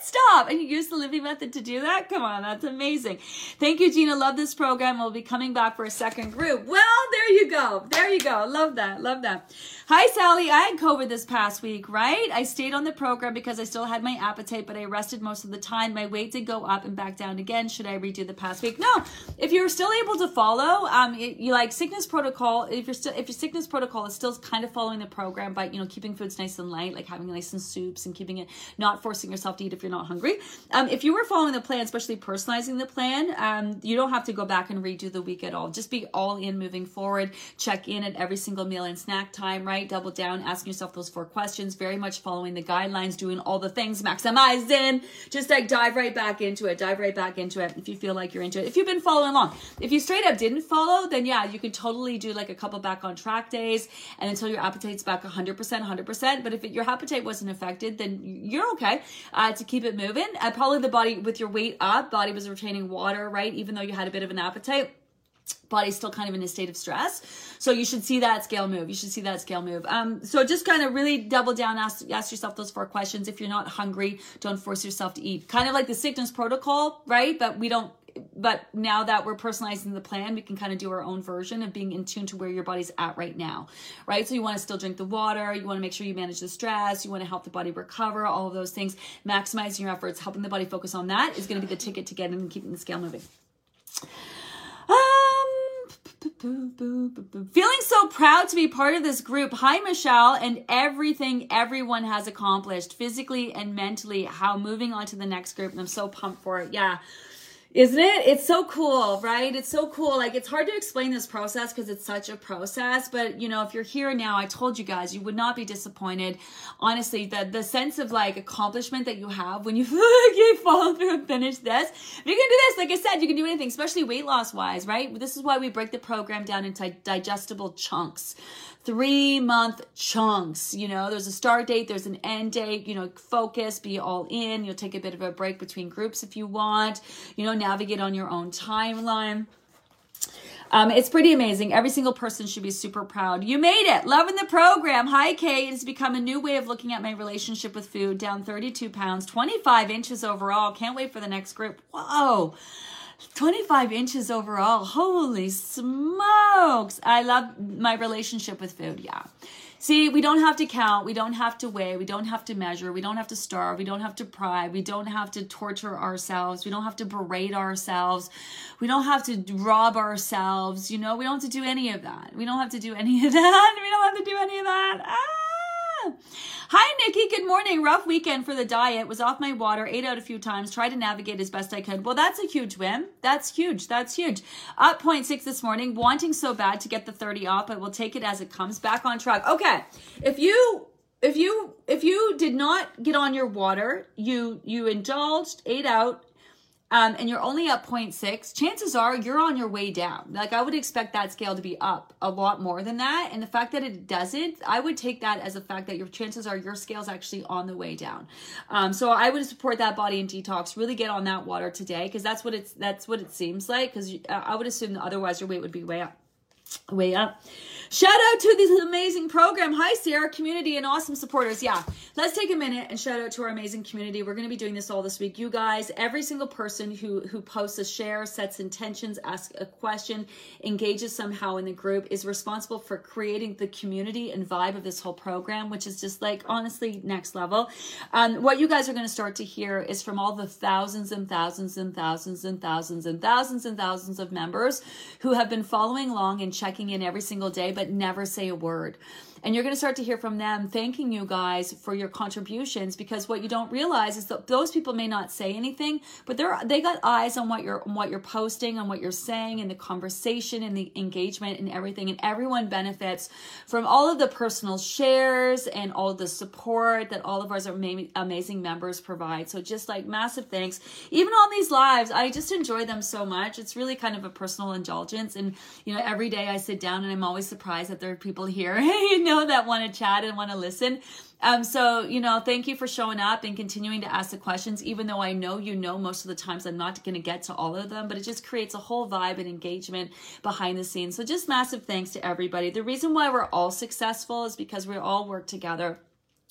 Speaker 1: Stop. And you used the Livy Method to do that? Come on, that's amazing. Thank you, Gina. Love this program. We'll be coming back for a second group. Well, there you go. There you go. Love that. Love that. Hi, Sally. I had COVID this past week, right? I stayed on the program because I still had my appetite, but I rested most of the time. My weight did go up and back down again. Should I redo the past week? No. If you're still able to follow, um, you like sickness protocol. If you're still, if your sickness protocol is still kind of following the program, but you know, keeping foods nice and light, like having nice and soups and keeping it, not forcing yourself to eat if you're not hungry. Um, if you were following the plan, especially personalizing the plan, um, you don't have to go back and redo the week at all. Just be all in moving forward. Check in at every single meal and snack time, right? Double down, asking yourself those four questions, very much following the guidelines, doing all the things, maximizing. Just like dive right back into it. Dive right back into it if you feel like you're into it. If you've been following along, if you straight up didn't follow, then yeah, you can totally do like a couple back on track days and until your appetite's back 100%, 100%. But if it, your appetite wasn't affected, then you're okay uh, to keep it moving. Uh, probably the body with your weight up, body was retaining water, right? Even though you had a bit of an appetite body's still kind of in a state of stress. So you should see that scale move. You should see that scale move. Um, so just kind of really double down, ask, ask yourself those four questions. If you're not hungry, don't force yourself to eat. Kind of like the sickness protocol, right? But we don't, but now that we're personalizing the plan, we can kind of do our own version of being in tune to where your body's at right now, right? So you want to still drink the water, you want to make sure you manage the stress, you want to help the body recover, all of those things. Maximizing your efforts, helping the body focus on that is going to be the ticket to getting and keeping the scale moving. Um, feeling so proud to be part of this group. Hi, Michelle, and everything everyone has accomplished physically and mentally. How moving on to the next group, and I'm so pumped for it. Yeah. Isn't it? It's so cool, right? It's so cool. Like it's hard to explain this process because it's such a process, but you know, if you're here now, I told you guys, you would not be disappointed. Honestly, the the sense of like accomplishment that you have when you <laughs> you follow through and finish this. You can do this, like I said, you can do anything, especially weight loss wise, right? This is why we break the program down into digestible chunks three month chunks. You know, there's a start date, there's an end date. You know, focus, be all in. You'll take a bit of a break between groups if you want. You know, navigate on your own timeline. Um, it's pretty amazing. Every single person should be super proud. You made it. Loving the program. Hi, Kay. It has become a new way of looking at my relationship with food. Down 32 pounds, 25 inches overall. Can't wait for the next group. Whoa. 25 inches overall. Holy smokes. I love my relationship with food. Yeah. See, we don't have to count. We don't have to weigh. We don't have to measure. We don't have to starve. We don't have to pry. We don't have to torture ourselves. We don't have to berate ourselves. We don't have to rob ourselves. You know, we don't have to do any of that. We don't have to do any of that. We don't have to do any of that. Ah! Hi, Nikki. Good morning. Rough weekend for the diet. Was off my water, ate out a few times, tried to navigate as best I could. Well, that's a huge win. That's huge. That's huge. Up 0.6 this morning, wanting so bad to get the 30 off, but we'll take it as it comes back on track. Okay. If you if you if you did not get on your water, you you indulged, ate out, um, and you're only up 0.6, chances are you're on your way down. Like I would expect that scale to be up a lot more than that. And the fact that it doesn't, I would take that as a fact that your chances are your scale's actually on the way down. Um, so I would support that body and detox. Really get on that water today because that's what it's that's what it seems like. Because I would assume that otherwise your weight would be way up, way up. Shout out to this amazing program. Hi, Sarah, community and awesome supporters. Yeah, let's take a minute and shout out to our amazing community. We're going to be doing this all this week. You guys, every single person who who posts a share, sets intentions, asks a question, engages somehow in the group is responsible for creating the community and vibe of this whole program, which is just like honestly next level. Um, what you guys are going to start to hear is from all the thousands and thousands and thousands and thousands and thousands and thousands of members who have been following along and checking in every single day but never say a word. And you're going to start to hear from them thanking you guys for your contributions because what you don't realize is that those people may not say anything, but they're they got eyes on what you're on what you're posting, on what you're saying, and the conversation and the engagement and everything. And everyone benefits from all of the personal shares and all the support that all of our amazing members provide. So just like massive thanks. Even on these lives, I just enjoy them so much. It's really kind of a personal indulgence. And you know, every day I sit down and I'm always surprised that there are people here. <laughs> you know, know that want to chat and want to listen. Um, so, you know, thank you for showing up and continuing to ask the questions, even though I know you know most of the times I'm not going to get to all of them, but it just creates a whole vibe and engagement behind the scenes. So, just massive thanks to everybody. The reason why we're all successful is because we all work together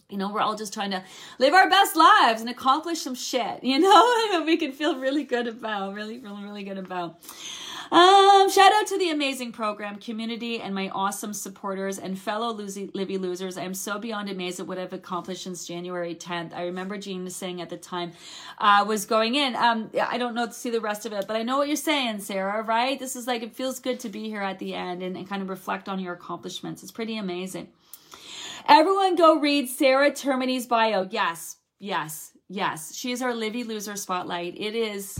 Speaker 1: you know, we're all just trying to live our best lives and accomplish some shit, you know, <laughs> that we can feel really good about, really, really, really good about. Um, shout out to the amazing program community and my awesome supporters and fellow Livy losers. I am so beyond amazed at what I've accomplished since January 10th. I remember Jean saying at the time uh, was going in. Um, I don't know to see the rest of it, but I know what you're saying, Sarah, right? This is like, it feels good to be here at the end and, and kind of reflect on your accomplishments. It's pretty amazing. Everyone go read Sarah Termini's bio. Yes, yes, yes. She is our Livy Loser Spotlight. It is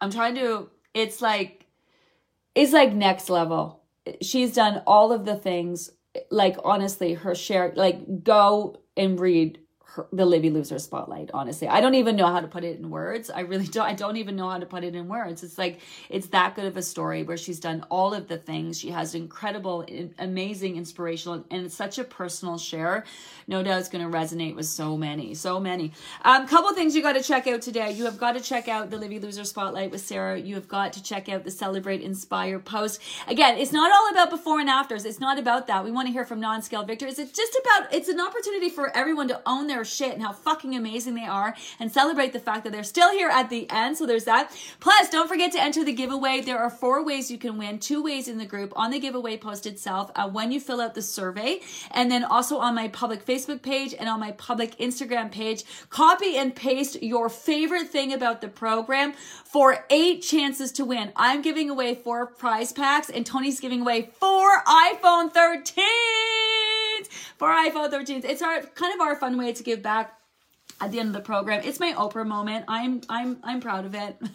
Speaker 1: I'm trying to, it's like, it's like next level. She's done all of the things, like honestly, her share, like go and read her, the Livy Loser spotlight, honestly. I don't even know how to put it in words. I really <laughs> don't. I don't even know how to put it in words. It's like, it's that good of a story where she's done all of the things. She has incredible, amazing, inspirational, and it's such a personal share. No doubt it's going to resonate with so many, so many. Um, couple things you got to check out today. You have got to check out the Livy Loser spotlight with Sarah. You have got to check out the Celebrate Inspire post. Again, it's not all about before and afters. It's not about that. We want to hear from non-scale victors. It's just about, it's an opportunity for everyone to own their shit and how fucking amazing they are and celebrate the fact that they're still here at the end. So there's that. Plus, don't forget to enter the giveaway. There are four ways you can win, two ways in the group on the giveaway post itself uh, when you fill out the survey, and then also on my public Facebook page and on my public Instagram page. Copy and paste your favorite thing about the program for eight chances to win. I'm giving away four prize packs, and Tony's giving away four iPhone 13 for iPhone 13s. It's our kind of our fun way to give back at the end of the program. It's my Oprah moment. I'm I'm I'm proud of it. <laughs>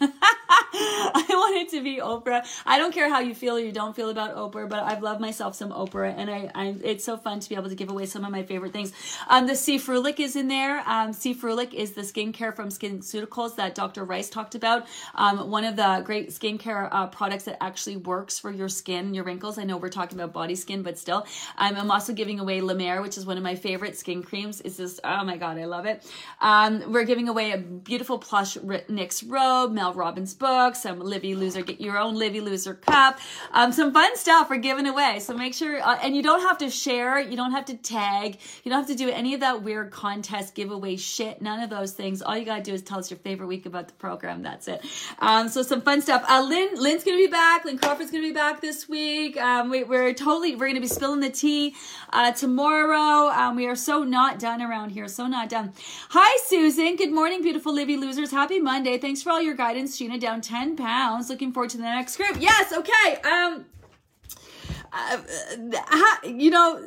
Speaker 1: I want it to be Oprah. I don't care how you feel or you don't feel about Oprah, but I've loved myself some Oprah, and I, I it's so fun to be able to give away some of my favorite things. Um, the C. Ferulic is in there. Um, C. Ferulic is the skincare from SkinCeuticals that Dr. Rice talked about. Um, one of the great skincare uh, products that actually works for your skin, your wrinkles. I know we're talking about body skin, but still, um, I'm also giving away La Mer, which is one of my favorite skin creams. It's just oh my god, I love it. Um, we're giving away a beautiful plush NYX robe, Mel Robbins book, some Livy Loser, get your own Livy Loser cup, um, some fun stuff we're giving away. So make sure, uh, and you don't have to share, you don't have to tag, you don't have to do any of that weird contest giveaway shit, none of those things. All you gotta do is tell us your favorite week about the program. That's it. Um, so some fun stuff. Uh, Lynn, Lynn's gonna be back. Lynn Crawford's gonna be back this week. Um, we, are totally, we're gonna be spilling the tea uh, tomorrow. Um, we are so not done around here, so not done. Hi, Susan. Good morning, beautiful Livy losers. Happy Monday. Thanks for all your guidance, Gina. Down 10 pounds. Looking forward to the next group. Yes, okay. Um, uh, you know,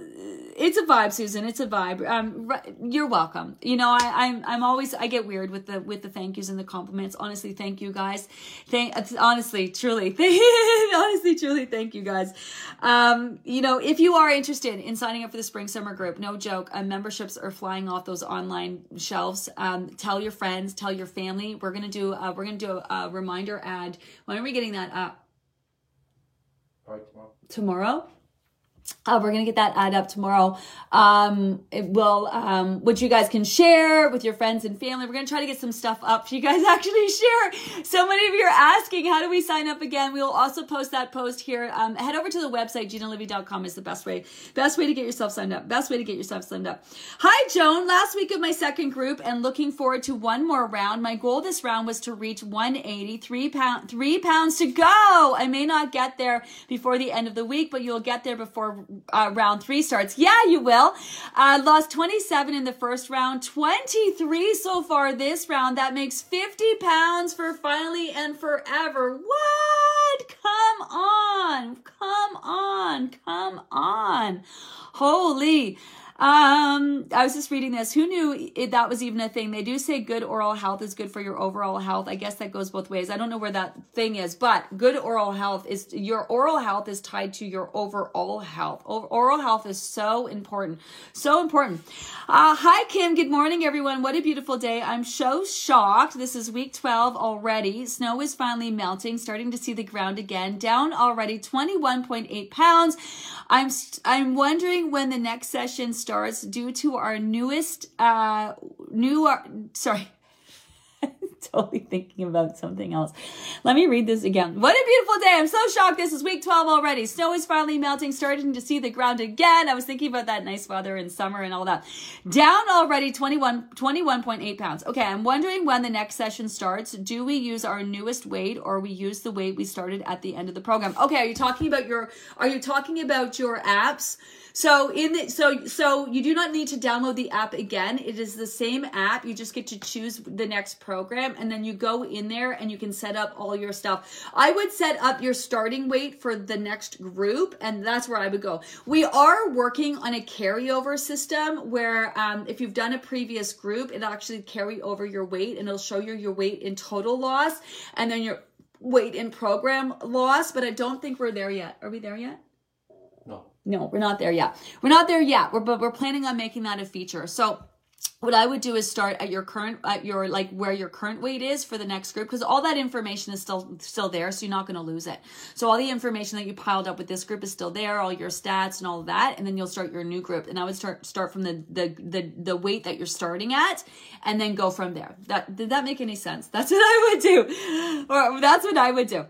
Speaker 1: it's a vibe, Susan. It's a vibe. Um, you're welcome. You know, I, I'm I'm always I get weird with the with the thank yous and the compliments. Honestly, thank you guys. Thank honestly, truly, <laughs> honestly, truly, thank you guys. Um, you know, if you are interested in signing up for the spring summer group, no joke, uh, memberships are flying off those online shelves. Um, tell your friends, tell your family. We're gonna do uh, we're gonna do a, a reminder ad. When are we getting that up?
Speaker 2: Probably tomorrow.
Speaker 1: Tomorrow uh, we're gonna get that ad up tomorrow. Um, it will, um, which you guys can share with your friends and family. We're gonna try to get some stuff up you guys <laughs> actually share. So many of you are asking, how do we sign up again? We will also post that post here. Um, head over to the website, ginalivy.com is the best way. Best way to get yourself signed up. Best way to get yourself signed up. Hi, Joan. Last week of my second group and looking forward to one more round. My goal this round was to reach 180, three pound, three pounds to go. I may not get there before the end of the week, but you'll get there before uh, round three starts. Yeah, you will. Uh, lost 27 in the first round, 23 so far this round. That makes 50 pounds for finally and forever. What? Come on. Come on. Come on. Holy. Um, I was just reading this. Who knew it, that was even a thing? They do say good oral health is good for your overall health. I guess that goes both ways. I don't know where that thing is, but good oral health is your oral health is tied to your overall health. oral health is so important, so important. Uh, hi Kim. Good morning, everyone. What a beautiful day. I'm so shocked. This is week 12 already. Snow is finally melting, starting to see the ground again. Down already 21.8 pounds. I'm I'm wondering when the next session starts due to our newest uh new uh, sorry <laughs> totally thinking about something else. Let me read this again. What a beautiful day. I'm so shocked. This is week 12 already. Snow is finally melting, starting to see the ground again. I was thinking about that nice weather in summer and all that. Down already 21, 21.8 pounds. Okay. I'm wondering when the next session starts. Do we use our newest weight or we use the weight we started at the end of the program? Okay. Are you talking about your, are you talking about your apps? So in the so so you do not need to download the app again. It is the same app. You just get to choose the next program and then you go in there and you can set up all your stuff. I would set up your starting weight for the next group and that's where I would go. We are working on a carryover system where um, if you've done a previous group, it'll actually carry over your weight and it'll show you your weight in total loss and then your weight in program loss, but I don't think we're there yet. Are we there yet? No. No, we're not there yet. We're not there yet. We're, but we're planning on making that a feature. So what I would do is start at your current, at your, like where your current weight is for the next group. Cause all that information is still, still there. So you're not going to lose it. So all the information that you piled up with this group is still there, all your stats and all that. And then you'll start your new group. And I would start, start from the, the, the, the weight that you're starting at and then go from there. That, did that make any sense? That's <laughs> what I would do. Or that's what I would do.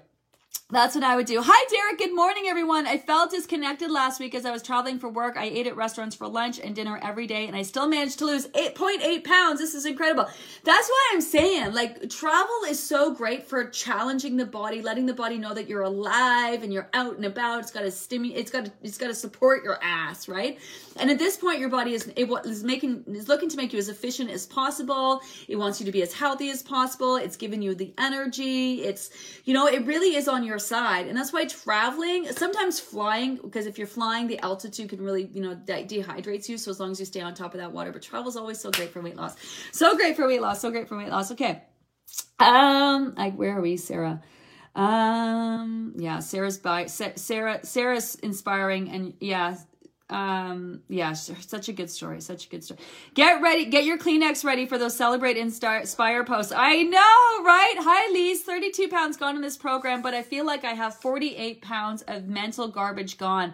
Speaker 1: That's what I would do. Hi, Derek. Good morning, everyone. I felt disconnected last week as I was traveling for work. I ate at restaurants for lunch and dinner every day, and I still managed to lose 8.8 pounds. This is incredible. That's why I'm saying, like, travel is so great for challenging the body, letting the body know that you're alive and you're out and about. It's got to stimulate. It's got to. It's got to support your ass, right? And at this point, your body is able is making is looking to make you as efficient as possible. It wants you to be as healthy as possible. It's giving you the energy. It's you know, it really is on your side. And that's why traveling, sometimes flying, because if you're flying, the altitude can really, you know, de- dehydrates you. So as long as you stay on top of that water, but travel is always so great for weight loss. So great for weight loss. So great for weight loss. Okay. Um, like, where are we, Sarah? Um, yeah, Sarah's by Sarah, Sarah's inspiring and yeah, um yeah such a good story such a good story. Get ready get your kleenex ready for those celebrate and start inspire posts. I know right? Hi lise. 32 pounds gone in this program but i feel like i have 48 pounds of mental garbage gone.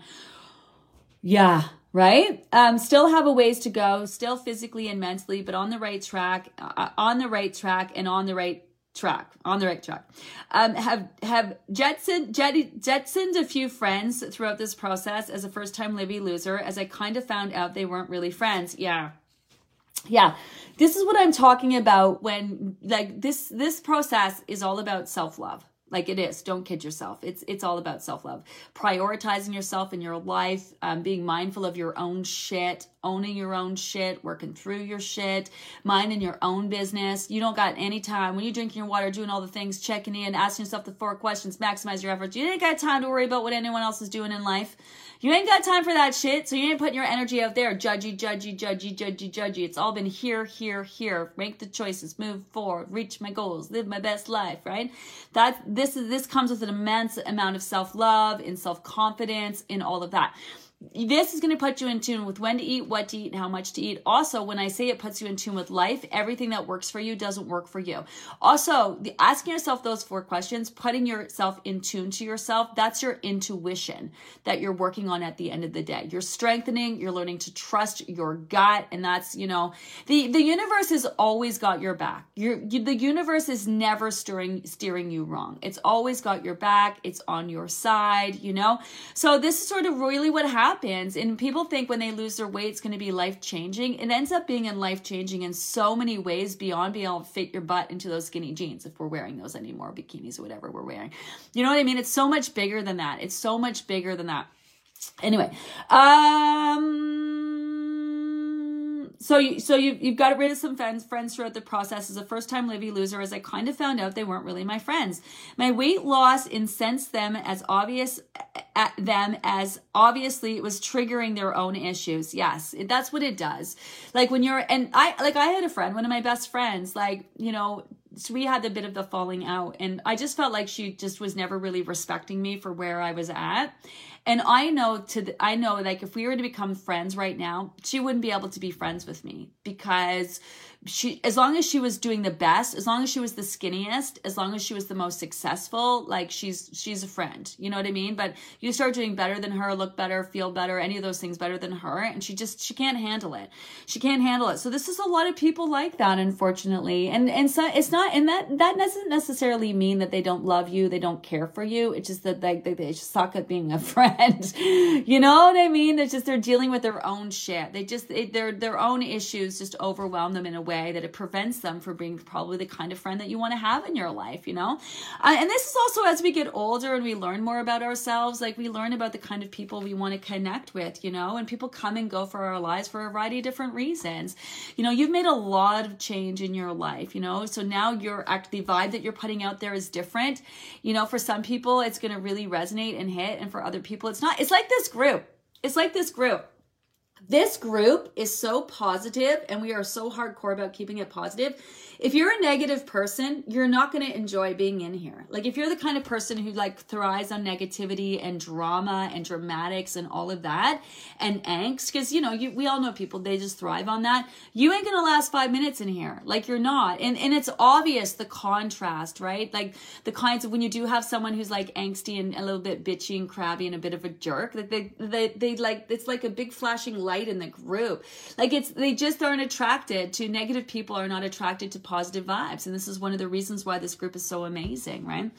Speaker 1: Yeah right? Um still have a ways to go still physically and mentally but on the right track uh, on the right track and on the right track on the right track. Um have have jetson jet, jetsoned a few friends throughout this process as a first time Livy loser as i kind of found out they weren't really friends. Yeah. Yeah. This is what i'm talking about when like this this process is all about self-love like it is don't kid yourself it's it's all about self-love prioritizing yourself in your life um, being mindful of your own shit owning your own shit, working through your shit, minding your own business. You don't got any time when you're drinking your water, doing all the things, checking in, asking yourself the four questions, maximize your efforts. You ain't got time to worry about what anyone else is doing in life. You ain't got time for that shit, so you ain't putting your energy out there. Judgy, judgy, judgy, judgy, judgy. It's all been here, here, here. Make the choices, move forward, reach my goals, live my best life, right? That this is this comes with an immense amount of self-love and self-confidence in all of that this is going to put you in tune with when to eat, what to eat, and how much to eat. Also, when I say it puts you in tune with life, everything that works for you doesn't work for you. Also, the, asking yourself those four questions, putting yourself in tune to yourself, that's your intuition that you're working on at the end of the day. You're strengthening, you're learning to trust your gut, and that's, you know, the, the universe has always got your back. You're, you, the universe is never steering, steering you wrong. It's always got your back. It's on your side, you know? So this is sort of really what happens. And people think when they lose their weight, it's going to be life changing. It ends up being in life changing in so many ways beyond being able to fit your butt into those skinny jeans if we're wearing those anymore, bikinis or whatever we're wearing. You know what I mean? It's so much bigger than that. It's so much bigger than that. Anyway, um, so you, so you, you've got rid of some friends, friends throughout the process. As a first time Livy loser, as I kind of found out they weren't really my friends. My weight loss incensed them as obvious at them as obviously it was triggering their own issues. Yes, that's what it does. Like when you're, and I, like I had a friend, one of my best friends, like, you know, so we had a bit of the falling out and I just felt like she just was never really respecting me for where I was at. And I know to the, I know like if we were to become friends right now, she wouldn't be able to be friends with me because she as long as she was doing the best as long as she was the skinniest as long as she was the most successful like she's she's a friend. You know what i mean? But you start doing better than her look better feel better any of those things better than her and she just she can't handle it. She can't handle it. So this is a lot of people like that unfortunately. And and so it's not and that that doesn't necessarily mean that they don't love you they don't care for you. It's just that like they, they just suck at being a <laughs> friend <laughs> you know what i mean it's just they're dealing with their own shit they just they, their their own issues just overwhelm them in a way way that it prevents them from being probably the kind of friend that you want to have in your life, you know? Uh, and this is also as we get older and we learn more about ourselves, like we learn about the kind of people we want to connect with, you know? And people come and go for our lives for a variety of different reasons. You know, you've made a lot of change in your life, you know? So now your act, the vibe that you're putting out there is different. You know, for some people, it's going to really resonate and hit. And for other people, it's not. It's like this group. It's like this group this group is so positive and we are so hardcore about keeping it positive if you're a negative person, you're not going to enjoy being in here. Like if you're the kind of person who like thrives on negativity and drama and dramatics and all of that and angst, because you know, you, we all know people, they just thrive on that. You ain't going to last five minutes in here. Like you're not. And, and it's obvious the contrast, right? Like the kinds of, when you do have someone who's like angsty and a little bit bitchy and crabby and a bit of a jerk, that they, they, they like, it's like a big flashing light in the group. Like it's, they just aren't attracted to negative people are not attracted to positive vibes. And this is one of the reasons why this group is so amazing, right?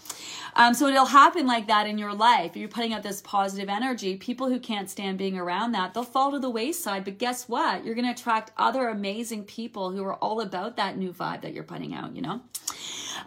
Speaker 1: Um, so it'll happen like that in your life. You're putting out this positive energy, people who can't stand being around that, they'll fall to the wayside. But guess what? You're going to attract other amazing people who are all about that new vibe that you're putting out, you know?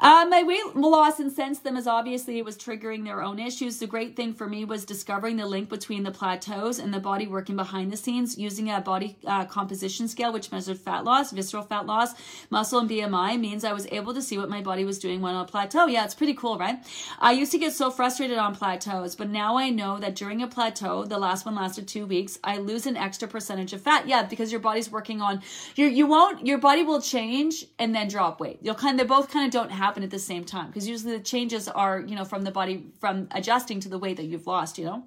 Speaker 1: My weight loss incensed them as obviously it was triggering their own issues. The great thing for me was discovering the link between the plateaus and the body working behind the scenes using a body uh, composition scale, which measured fat loss, visceral fat loss, muscle, and BMI, means I was able to see what my body was doing when on a plateau. Yeah, it's pretty cool, right? I used to get so frustrated on plateaus, but now I know that during a plateau, the last one lasted two weeks, I lose an extra percentage of fat. Yeah, because your body's working on you. You won't. Your body will change and then drop weight. You'll kind. They both kind of don't happen at the same time. Because usually the changes are you know from the body from adjusting to the weight that you've lost you know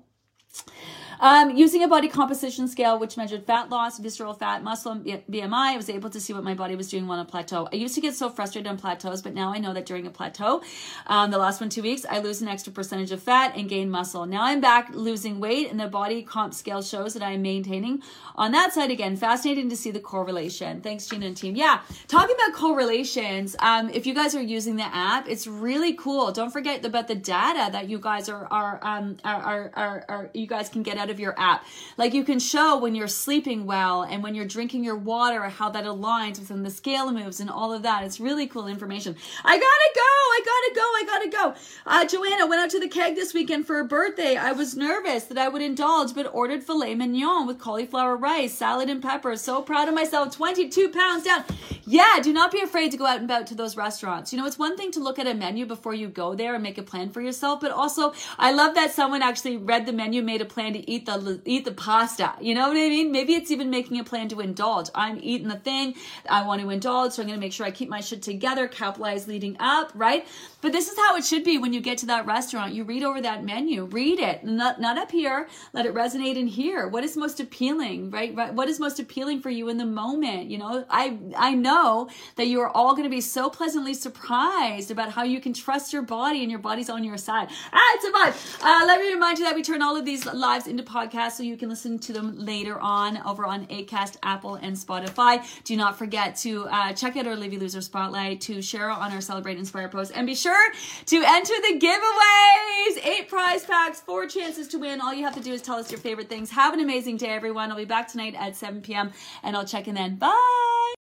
Speaker 1: um, using a body composition scale, which measured fat loss, visceral fat, muscle, and BMI, I was able to see what my body was doing on a plateau. I used to get so frustrated on plateaus, but now I know that during a plateau, um, the last one, two weeks, I lose an extra percentage of fat and gain muscle. Now I'm back losing weight, and the body comp scale shows that I'm maintaining on that side again. Fascinating to see the correlation. Thanks, Gina and team. Yeah, talking about correlations, um, if you guys are using the app, it's really cool. Don't forget about the data that you guys are, are, um, are, are, are, are you guys can get out of your app. Like you can show when you're sleeping well and when you're drinking your water, how that aligns within the scale moves and all of that. It's really cool information. I gotta go. I gotta go. I gotta go. Uh, Joanna went out to the keg this weekend for her birthday. I was nervous that I would indulge, but ordered filet mignon with cauliflower rice, salad, and peppers. So proud of myself. 22 pounds down. Yeah, do not be afraid to go out and about to those restaurants. You know, it's one thing to look at a menu before you go there and make a plan for yourself, but also I love that someone actually read the menu, made a plan to eat the eat the pasta. You know what I mean? Maybe it's even making a plan to indulge. I'm eating the thing I want to indulge, so I'm going to make sure I keep my shit together, capitalize leading up, right? But this is how it should be when you get to that restaurant. You read over that menu, read it, not not up here. Let it resonate in here. What is most appealing, right? What is most appealing for you in the moment? You know, I I know that you are all going to be so pleasantly surprised about how you can trust your body and your body's on your side. Ah, it's a vibe. Uh, let me remind you that we turn all of these lives into podcasts so you can listen to them later on over on Acast, Apple, and Spotify. Do not forget to uh, check out our Livy Loser Spotlight, to share on our Celebrate Inspire post, and be sure to enter the giveaways. Eight prize packs, four chances to win. All you have to do is tell us your favorite things. Have an amazing day, everyone. I'll be back tonight at 7 p.m. and I'll check in then. Bye.